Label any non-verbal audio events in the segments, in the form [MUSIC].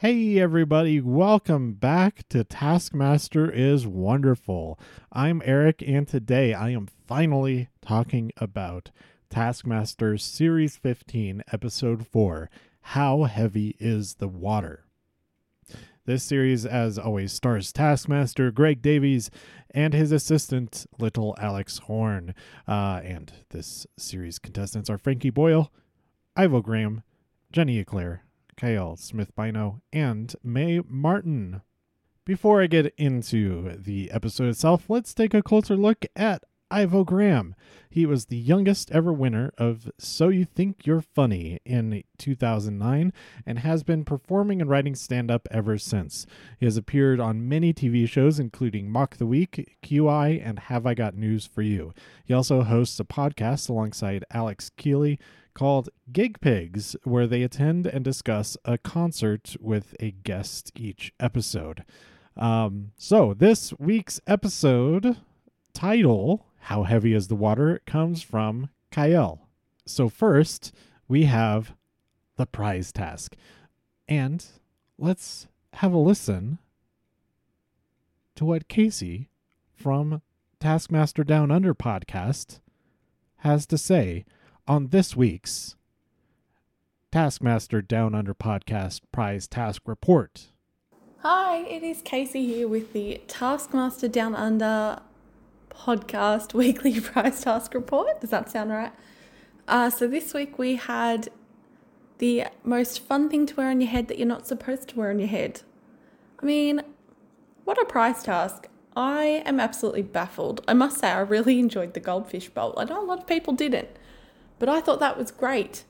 Hey, everybody, welcome back to Taskmaster is Wonderful. I'm Eric, and today I am finally talking about Taskmaster Series 15, Episode 4 How Heavy is the Water? This series, as always, stars Taskmaster Greg Davies and his assistant, Little Alex Horne. Uh, and this series contestants are Frankie Boyle, Ivo Graham, Jenny Eclair, Kiell Smith-Bynoe, and Mae Martin. Before I get into the episode itself, let's take a closer look at Ivo Graham. He was the youngest ever winner of So You Think You're Funny in 2009 and has been performing and writing stand up ever since. He has appeared on many TV shows, including Mock the Week, QI, and Have I Got News for You. He also hosts a podcast alongside Alex Kealy called Gig Pigs, where they attend and discuss a concert with a guest each episode. Um, so, this week's episode title, How Heavy is the Water, comes from Kiell. So, first, we have the prize task. And let's have a listen to what Casey from Taskmaster Down Under podcast has to say on this week's Taskmaster Down Under podcast prize task report. Hi, it is Casey here with the Taskmaster Down Under podcast [LAUGHS] weekly prize task report. Does that sound right? Uh, so this week we had the most fun thing to wear on your head that you're not supposed to wear on your head. I mean, what a prize task. I am absolutely baffled. I must say, I really [LAUGHS] enjoyed the goldfish bowl. I know a lot of people didn't, but I thought that was great.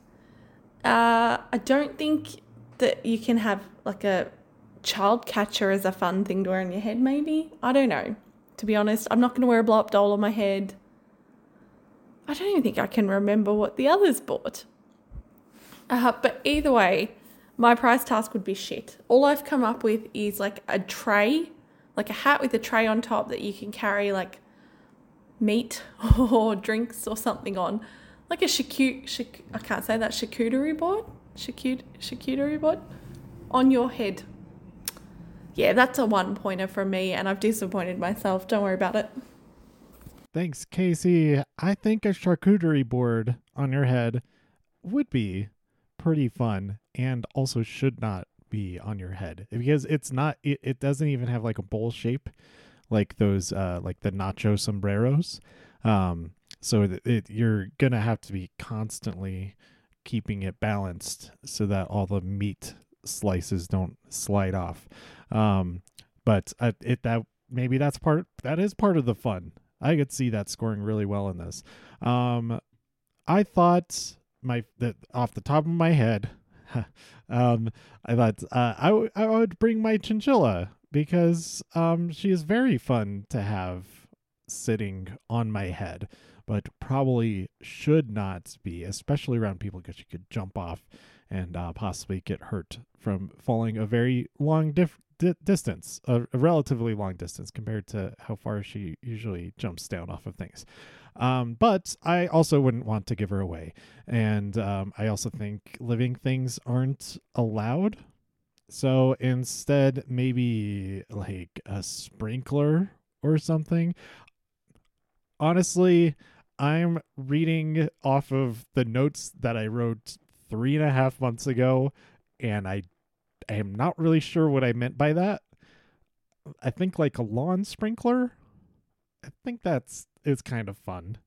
Uh, I don't think that you can have like a child catcher as a fun thing to wear on your head, maybe. I don't know. To be honest, I'm not going to wear a blow up doll on my head. I don't even think I can remember what the others bought. Uh, but either way, my prize task would be shit. All I've come up with is like a tray, like a hat with a tray on top that you can carry like meat [LAUGHS] or drinks or something on. Like a charcut, charc- I can't say that, charcuterie board? Charcut- charcuterie board? On your head. Yeah, that's a one pointer from me, and I've disappointed myself. Don't worry about it. Thanks, Casey. I think a charcuterie board on your head would be pretty fun and also should not be on your head because it's not it, it doesn't even have like a bowl shape like those uh like the nacho sombreros um so it, it you're gonna have to be constantly keeping it balanced so that all the meat slices don't slide off. Um but uh, it that maybe that's part that is part of the fun. I could see that scoring really well in this. Um i thought my that off the top of my head [LAUGHS] um i thought uh, I, w- I would bring my chinchilla because um she is very fun to have sitting on my head but probably should not be especially around people because she could jump off and uh, possibly get hurt from falling a very long dif- di- distance a, a relatively long distance compared to how far she usually jumps down off of things um, but I also wouldn't want to give her away. And um, I also think living things aren't allowed. So instead, maybe like a sprinkler or something. Honestly, I'm reading off of the notes that I wrote three and a half months ago, and I I am not really sure what I meant by that. I think like a lawn sprinkler. I think that's it's kind of fun,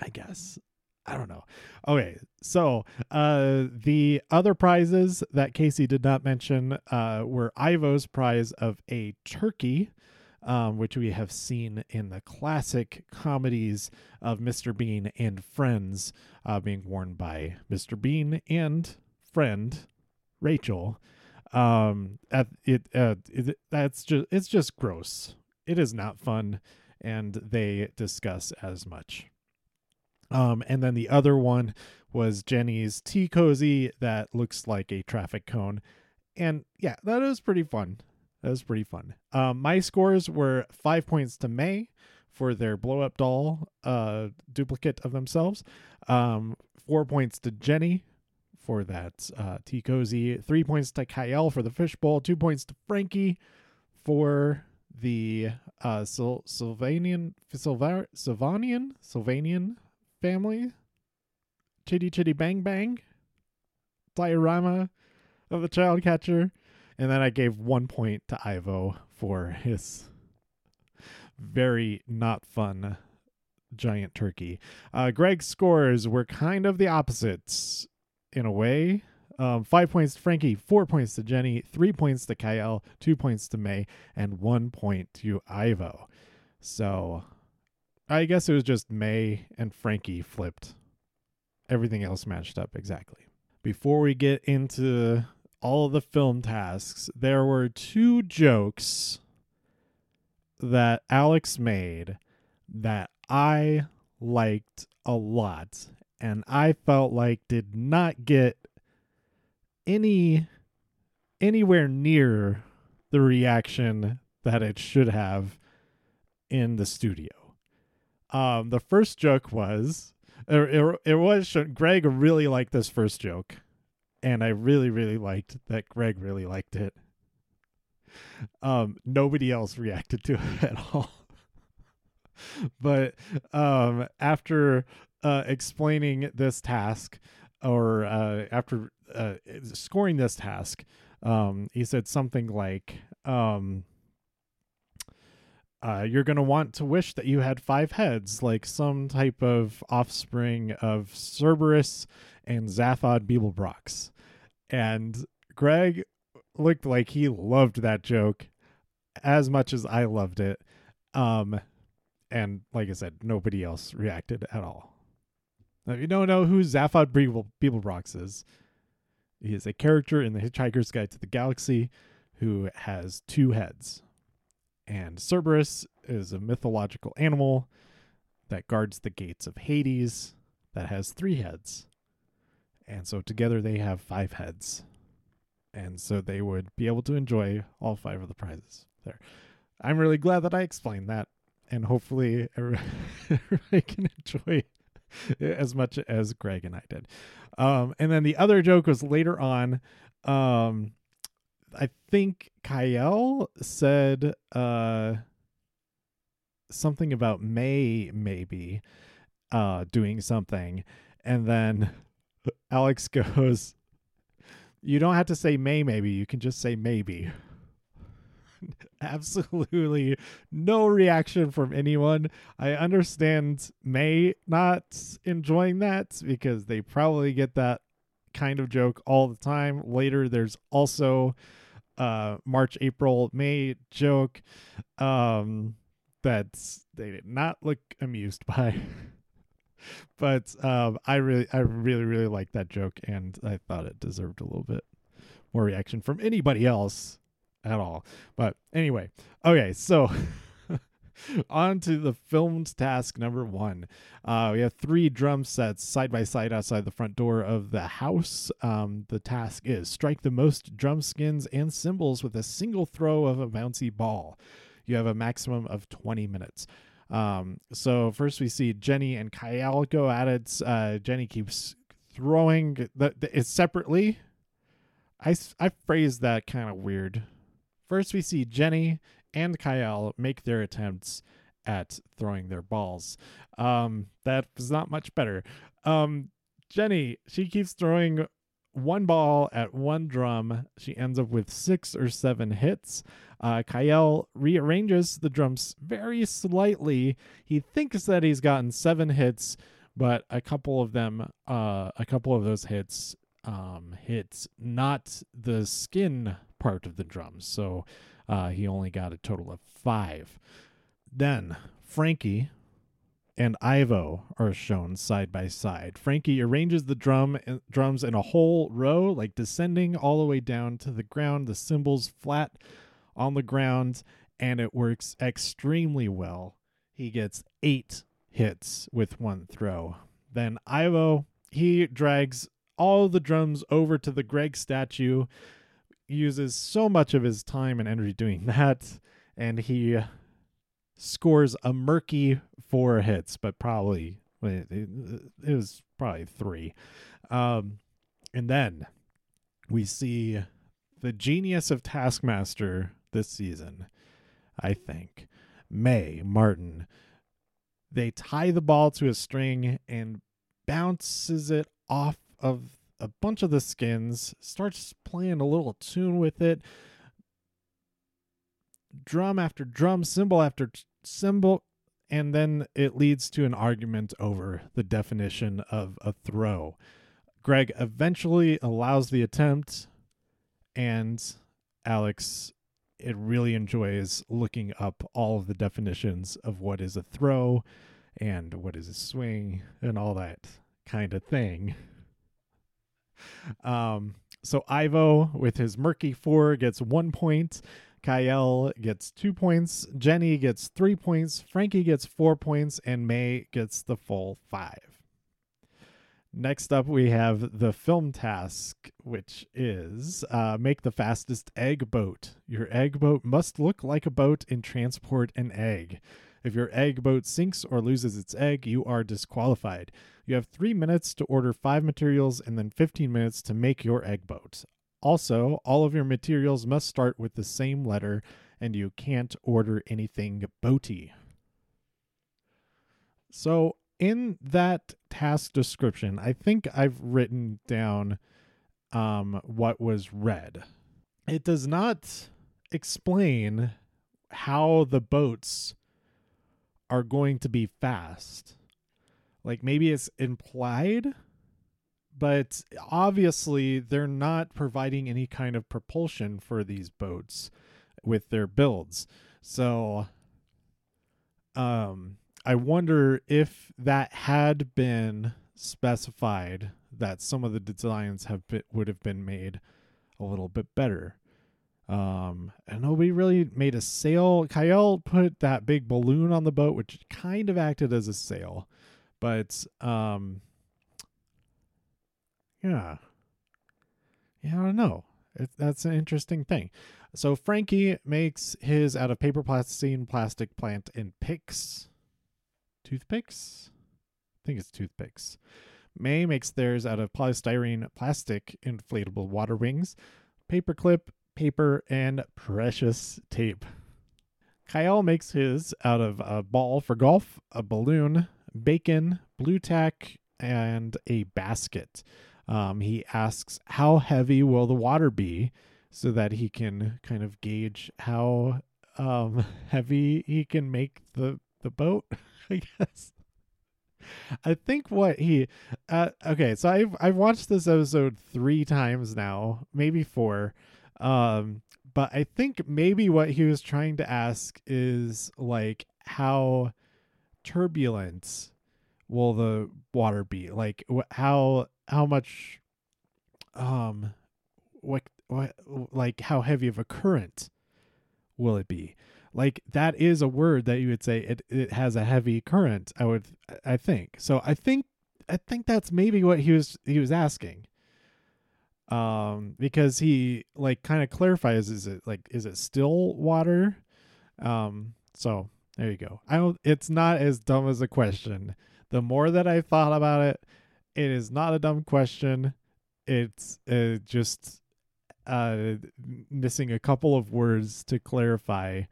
I guess. I don't know. Okay, so uh, the other prizes that Casey did not mention uh, were Ivo's prize of a turkey, um, which we have seen in the classic comedies of Mr. Bean and Friends, uh, being worn by Mr. Bean and friend Rachel. Um, at it, uh, it that's just it's just gross. It is not fun and they discuss as much. Um, and then the other one was Jenny's tea cozy that looks like a traffic cone. And yeah, that was pretty fun. That was pretty fun. Um, my scores were five points to Mae for their blow up doll uh, duplicate of themselves, um, four points to Jenny for that uh, T Cozy. Three points to Kiell for the fishbowl. Two points to Frankie for the uh, Sylvanian Sylvar- Sylvanian Sylvanian family. Chitty Chitty Bang Bang diorama of the child catcher. And then I gave one point to Ivo for his very not fun giant turkey. Uh, Greg's scores were kind of the opposites in a way. Um, five points to Frankie, four points to Jenny, three points to Kiell, two points to Mae, and one point to Ivo. So I guess it was just Mae and Frankie flipped. Everything else matched up exactly. Before we get into all the film tasks, there were two jokes that Alex made that I liked a lot and I felt like did not get any anywhere near the reaction that it should have in the studio. Um, the first joke was it, it, it was Greg really liked this first joke, and I really really liked that Greg really liked it. Um, nobody else reacted to it [LAUGHS] at all. but um, after uh, explaining this task, or uh, after uh, scoring this task, um, he said something like, um, uh, "You're going to want to wish that you had five heads, like some type of offspring of Cerberus and Zaphod Beeblebrox." And Greg looked like he loved that joke as much as I loved it. Um, and like I said, nobody else reacted at all. Now, if you don't know who Zaphod Beeble, Beeblebrox is, he is a character in the Hitchhiker's Guide to the Galaxy who has two heads. And Cerberus is a mythological animal that guards the gates of Hades that has three heads. And so together they have five heads. And so they would be able to enjoy all five of the prizes there. I'm really glad that I explained that. And hopefully [LAUGHS] everybody can enjoy as much as Greg and I did. Um, and then the other joke was later on. Um, I think Kiell said uh, something about Mae maybe uh, doing something, and then [LAUGHS] Alex goes, "You don't have to say Mae maybe. You can just say maybe." [LAUGHS] absolutely no reaction from anyone. I understand Mae not enjoying that because they probably get that kind of joke all the time. Later, there's also uh March, April, May joke um that they did not look amused [LAUGHS] by. But um I really I really really like that joke and I thought it deserved a little bit more reaction from anybody else at all. But anyway, okay, so [LAUGHS] on to the filmed task number one. Uh, we have three drum sets side by side outside the front door of the house. Um, the task is strike the most drum skins and cymbals with a single throw of a bouncy ball. You have a maximum of 20 minutes. Um, so first we see Jenny and Kiell go at it. Uh, Jenny keeps throwing the, the it separately. I, I phrased that kind of weird First, we see Jenny and Kiell make their attempts at throwing their balls. Um, that was not much better. Um, Jenny, she keeps throwing one ball at one drum. She ends up with six or seven hits. Uh, Kiell rearranges the drums very slightly. He thinks that he's gotten seven hits, but a couple of them, uh, a couple of those hits, um, hit not the skin part of the drums. So uh, he only got a total of five. Then Frankie and Ivo are shown side by side. Frankie arranges the drum uh, drums in a whole row, like descending all the way down to the ground, the cymbals flat on the ground, and it works extremely well. He gets eight hits with one throw. Then Ivo, he drags all the drums over to the Greg statue uses so much of his time and energy doing [LAUGHS] that, and he scores a murky four hits, but probably it, it was probably three. Um, And then we see the genius of Taskmaster this season, I think. Mae, Martin. They tie the ball to a string and bounces it off of a bunch of the skins, starts playing a little tune with it. Drum after drum, cymbal after cymbal, and then it leads to an argument over the definition of a throw. Greg eventually allows the attempt, and Alex it really enjoys looking up all of the definitions of what is a throw and what is a swing and all that kind of thing. [LAUGHS] Um, so Ivo with his murky four gets one point. Kiell gets two points. Jenny gets three points. Frankie gets four points, and Mae gets the full five. Next up, we have the film task, which is uh, make the fastest egg boat. Your egg boat must look like a boat and transport an egg. If your egg boat sinks or loses its egg, you are disqualified. You have three minutes to order five materials and then 15 minutes to make your egg boat. Also, all of your materials must start with the same letter, and you can't order anything boaty. So, in that task description, I think I've written down um, what was read. It does not explain how the boats are going to be fast. Like maybe it's implied, but obviously they're not providing any kind of propulsion for these boats with their builds. So um I wonder if that had been specified that some of the designs have been, would have been made a little bit better. Um, and nobody really made a sail. Kiell put that big balloon on the boat, which kind of acted as a sail, but um, yeah, yeah, I don't know. It, that's an interesting thing. So Frankie makes his out of paper, plasticine, plastic, plant, and picks toothpicks. I think it's toothpicks. Mae makes theirs out of polystyrene, plastic, inflatable water wings, paperclip, paper, and precious tape. Kiell makes his out of a ball for golf, a balloon, bacon, Blu Tack, and a basket. Um, he asks, How heavy will the water be? so that he can kind of gauge how um, [LAUGHS] heavy he can make the, the boat. [LAUGHS] I guess. I think what he uh, okay, so I've I've watched this episode 3 times now, maybe 4. Um but I think maybe what he was trying to ask is like how turbulent will the water be? Like wh- how how much um what what like how heavy of a current will it be? like that is a word that you would say it, it has a heavy current i would i think. So i think i think that's maybe what he was he was asking. Um because he like kind of clarifies is it like is it still water? Um so there you go. I don't it's not as dumb as a question. The more that i thought about it it is not a dumb question it's uh, just uh missing a couple of words to clarify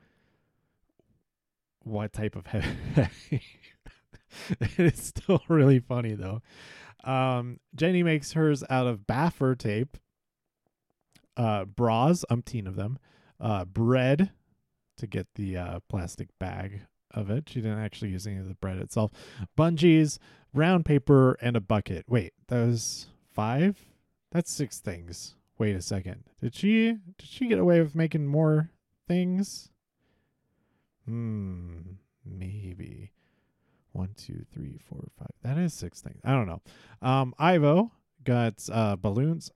what type of heavy. [LAUGHS] [LAUGHS] it's still really funny though. Um, Jenny makes hers out of baffer tape, uh, bras, umpteen of them, uh, bread to get the uh, plastic bag of it. She didn't actually use any of the bread itself. Bungees, brown paper, and a bucket. Wait, was five? That's six things. Wait a second. Did she did she get away with making more things? Hmm, maybe one, two, three, four, five. That is six things. I don't know. Um, Ivo got uh balloons.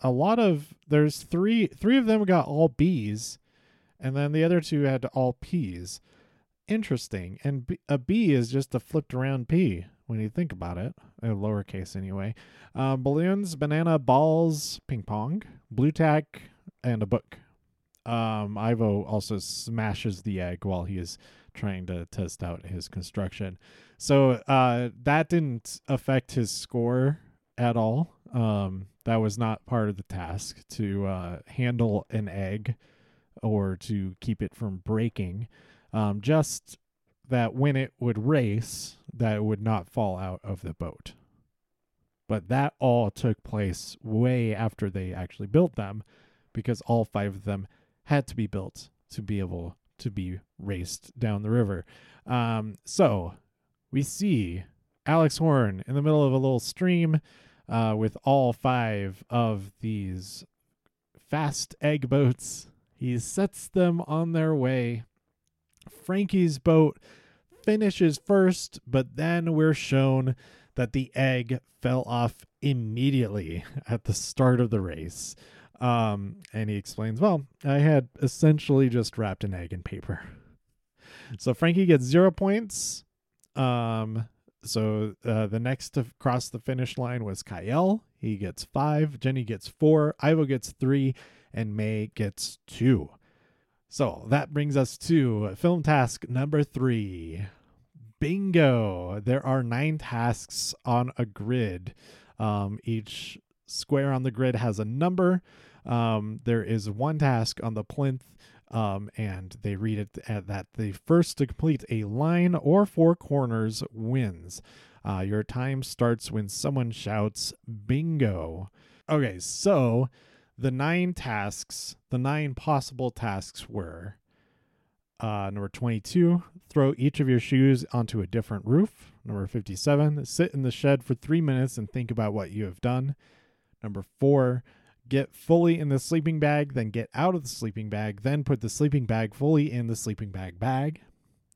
A lot of there's three. Three of them got all B's, and then the other two had all P's. Interesting. And B, a B is just a flipped around P when you think about it, a lowercase anyway. Um, balloons, banana, balls, ping pong, Blu Tack, and a book um, Ivo also smashes the egg while he is trying to test out his construction. So uh, that didn't affect his score at all. Um, that was not part of the task to uh, handle an egg or to keep it from breaking. Um, just that when it would race, that it would not fall out of the boat. But that all took place way after they actually built them, because all five of them had to be built to be able to be raced down the river. Um, so we see Alex Horne in the middle of a little stream uh, with all five of these fast egg boats. He sets them on their way. Frankie's boat finishes first, but then we're shown that the egg fell off immediately at the start of the race. Um, and he explains, well, I had essentially just wrapped an egg in paper. So Frankie gets zero points. Um, so uh, the next to cross the finish line was Kiell. He gets five. Jenny gets four. Ivo gets three. And Mae gets two. So that brings us to film task number three. Bingo. There are nine tasks on a grid. Um, each square on the grid has a number. Um, there is one task on the plinth, um, and they read it at that the first to complete a line or four corners wins. Uh, your time starts when someone shouts bingo. Okay, so the nine tasks, the nine possible tasks were uh, number 22, throw each of your shoes onto a different roof. Number 57, sit in the shed for three minutes and think about what you have done. Number four, get fully in the sleeping bag, then get out of the sleeping bag, then put the sleeping bag fully in the sleeping bag bag.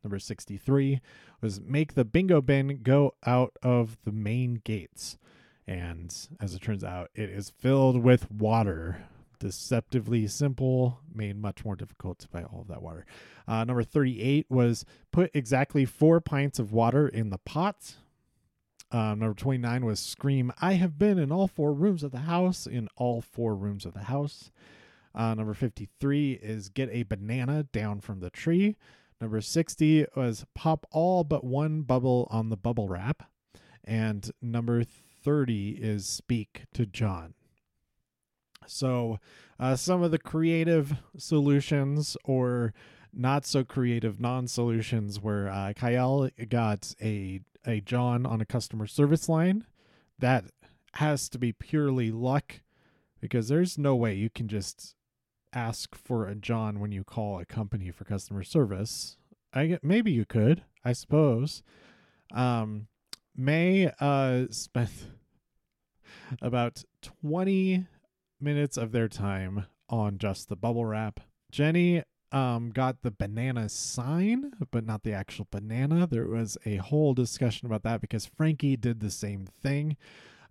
Number 63 was make the bingo bin go out of the main gates. And as it turns out, it is filled with water. Deceptively simple, made much more difficult by all of that water. Uh, number 38 was put exactly four pints of water in the pot. Uh, number 29 was Scream, I have been in all four rooms of the house, in all four rooms of the house. Uh, number 53 is Get a banana down from the tree. Number 60 was Pop all but one bubble on the bubble wrap. And number 30 is Speak to John. So, uh, some of the creative solutions or not so creative non solutions where uh, Kiell got a a John on a customer service line, that has to be purely luck because there's no way you can just ask for a John when you call a company for customer service. I get maybe you could, I suppose. Um, Mae uh spent about 20 minutes of their time on just the bubble wrap. Jenny um, got the banana sign, but not the actual banana. There was a whole discussion about that because Frankie did the same thing.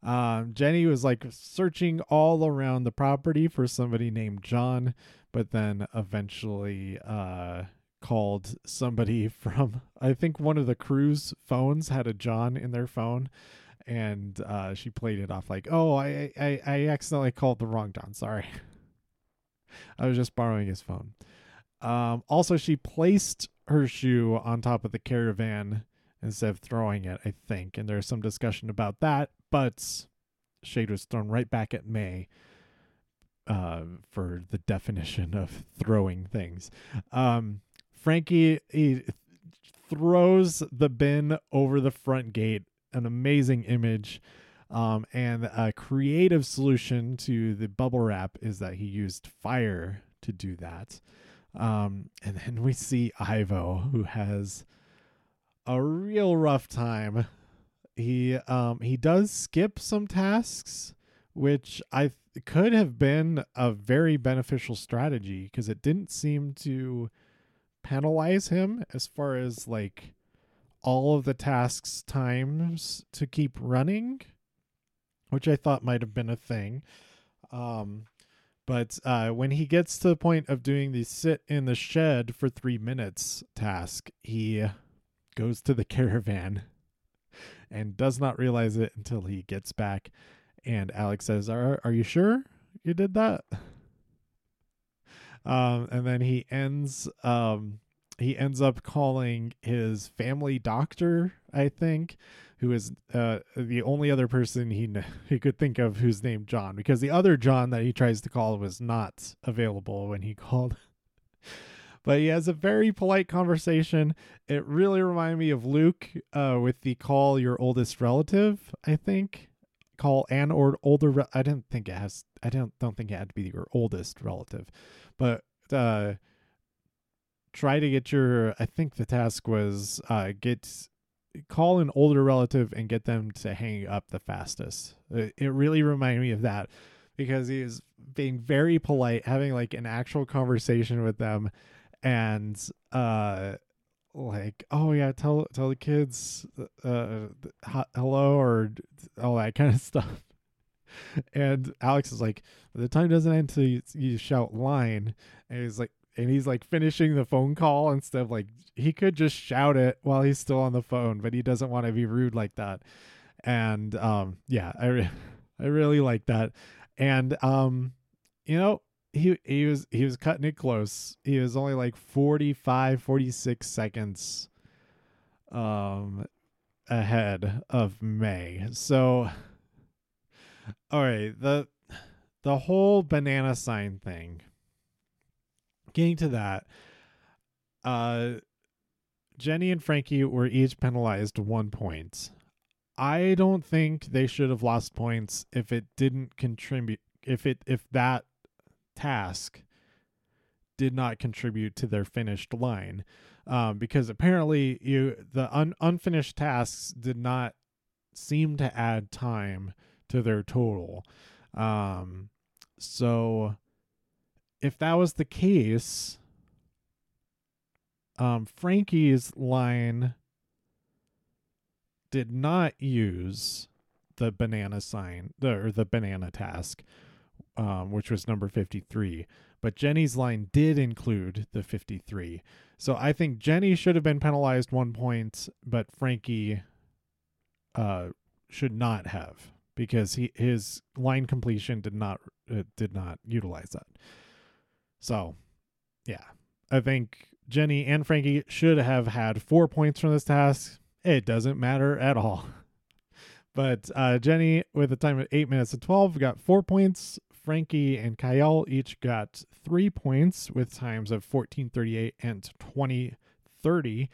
Um, Jenny was like searching all around the property for somebody named John, but then eventually uh, called somebody [LAUGHS] from, I think one of the crew's phones had a John in their phone. And uh, she played it off like, oh, I, I, I accidentally called the wrong John. Sorry. [LAUGHS] I was just borrowing his phone. Um, also, she placed her shoe on top of the caravan instead of throwing it, I think. And there's some discussion about that, but shade was thrown right back at Mae uh, for the definition of throwing things. Um, Frankie he throws the bin over the front gate, an amazing image. Um, and a creative solution to the bubble wrap is that he used fire to do that. Um, and then we see Ivo, who has a real rough time. He um he does skip some tasks, which I th- could have been a very beneficial strategy because it didn't seem to penalize him as far as like all of the tasks times to keep running, which I thought might have been a thing. Um, but uh, when he gets to the point of doing the sit in the shed for three minutes task, he goes to the [LAUGHS] caravan and does not realize it until he gets back. And Alex says, Are, are you sure you did that? Um, and then he ends um, he ends up calling his family doctor, I think, who is uh, the only other person he kn- [LAUGHS] he could think of who's named John, because the other John that he tries to call was not available when he [LAUGHS] called. but he has a very polite conversation. It really reminded me of Luke uh, with the call your oldest relative. I think call an or older. Re- I didn't think it has. I don't don't think it had to be your oldest relative, but uh, try to get your. I think the task was uh, get call an older relative and get them to hang up the fastest. It, it really reminded me of that because he was being very polite, having like an actual conversation with them, and uh like oh yeah tell tell the kids uh hello or all that kind of [LAUGHS] stuff [LAUGHS] and alex is like the time doesn't end until you, you shout line and he's like and he's like finishing the phone call instead of like he could just shout it while he's still on the phone but he doesn't want to be rude like that and um yeah i re- [LAUGHS] i really like that and um you know he he was he was cutting it close. He was only like 45 46 seconds um ahead of Mae. So all right, the the whole banana sign thing. Getting to that, uh Jenny and Frankie were each penalized 1 point. I don't think they should have lost points if it didn't contribute if it if that task did not contribute to their finished line um, because apparently you the un- unfinished tasks did not seem to add time to their total um, so if that was the case um, frankie's line did not use the banana sign the, or the banana task um, which was number 53. But Jenny's line did include the 53. So I think Jenny should have been penalized one point, but Frankie uh, should not have because he his line completion did not uh, did not utilize that. So, yeah, I think Jenny and Frankie should have had four points from this task. It doesn't matter at all. [LAUGHS] But uh, Jenny, with a time of eight minutes and 12, got four points. Frankie and Kiell each got three points with times of 1438 and 2030.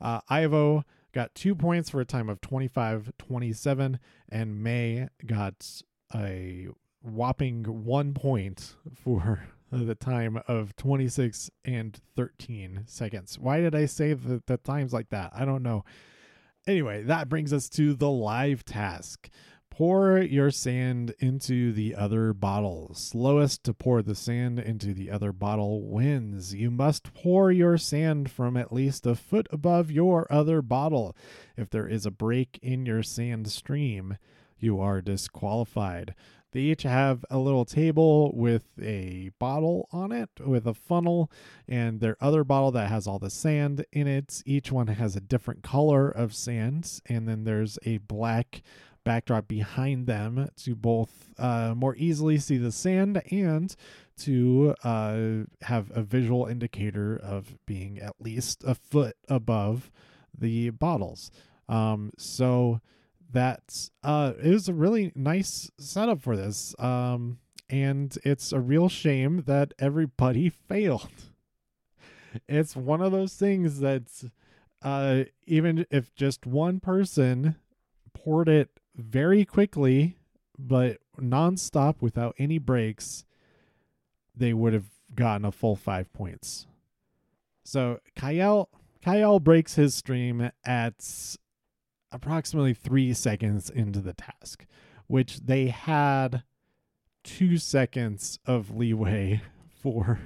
Uh, Ivo got two points for a time of 2527, and May got a whopping one point [LAUGHS] for the time of 26 and 13 seconds. Why did I say the, the times like that? I don't know. Anyway, that brings us to the live task. Pour your sand into the other bottle. Slowest to pour the sand into the other bottle wins. You must pour your sand from at least a foot above your other bottle. If there is a break in your sand stream, you are disqualified. They each have a little table with a bottle on it, with a funnel, and their other bottle that has all the sand in it. Each one has a different color of sand, and then there's a black backdrop behind them to both uh, more easily see the sand and to uh, have a visual indicator of being at least a foot above the bottles. Um, so that's uh, it was a really nice setup for this. Um, and it's a real shame that everybody [LAUGHS] failed. It's one of those things that's uh, even if just one person poured it very quickly, but nonstop without any breaks, they would have gotten a full five points. So Kiell Kiell breaks his stream at approximately three seconds into the task, which they had two seconds of leeway [LAUGHS] for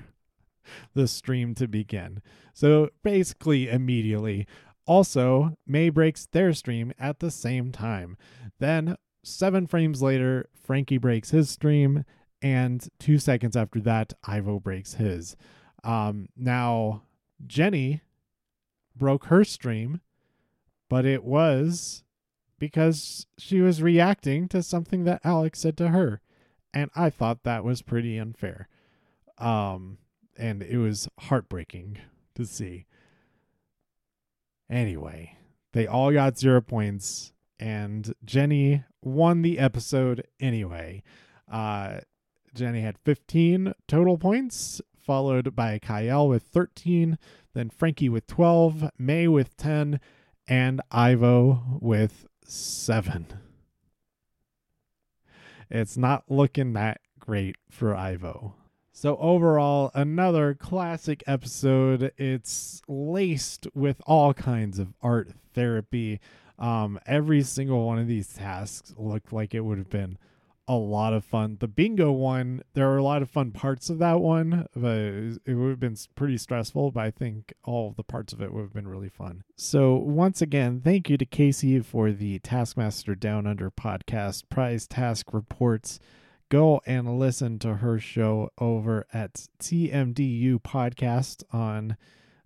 the stream to begin. So basically, immediately. Also, Mae breaks their stream at the same time. Then, seven frames later, Frankie breaks his stream, and two seconds after that, Ivo breaks his. Um, now, Jenny broke her stream, but it was because she was reacting to something that Alex said to her. And I thought that was pretty unfair. Um, and it was heartbreaking to see. Anyway, they all got zero points, and Jenny won the episode anyway. Uh, Jenny had 15 total points, followed by Kiell with 13, then Frankie with 12, Mae with 10, and Ivo with 7. It's not looking that great for Ivo. So, overall, another classic episode. It's laced with all kinds of art therapy. Um, every single one of these tasks looked like it would have been a lot of fun. The bingo one, there were a lot of fun parts of that one, but it would have been pretty stressful. But I think all the parts of it would have been really fun. So, once again, thank you to Casey for the Taskmaster Down Under podcast prize task reports. Go and listen to her show over at TMDU Podcast on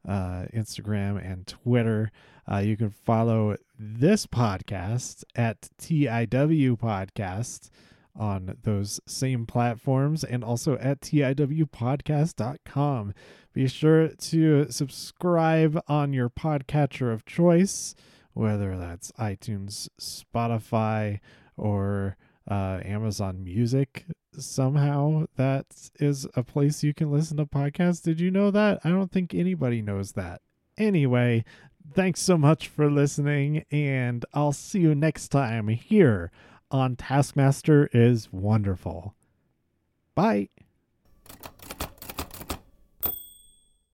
uh, Instagram and Twitter. Uh, you can follow this podcast at TIW Podcast on those same platforms and also at TIWpodcast.com. Be sure to subscribe on your podcatcher of choice, whether that's iTunes, Spotify, or uh, Amazon Music. Somehow that is a place you can listen to podcasts. Did you know that? I don't think anybody knows that. Anyway, thanks so much for listening, and I'll see you next time here on Taskmaster is Wonderful. Bye.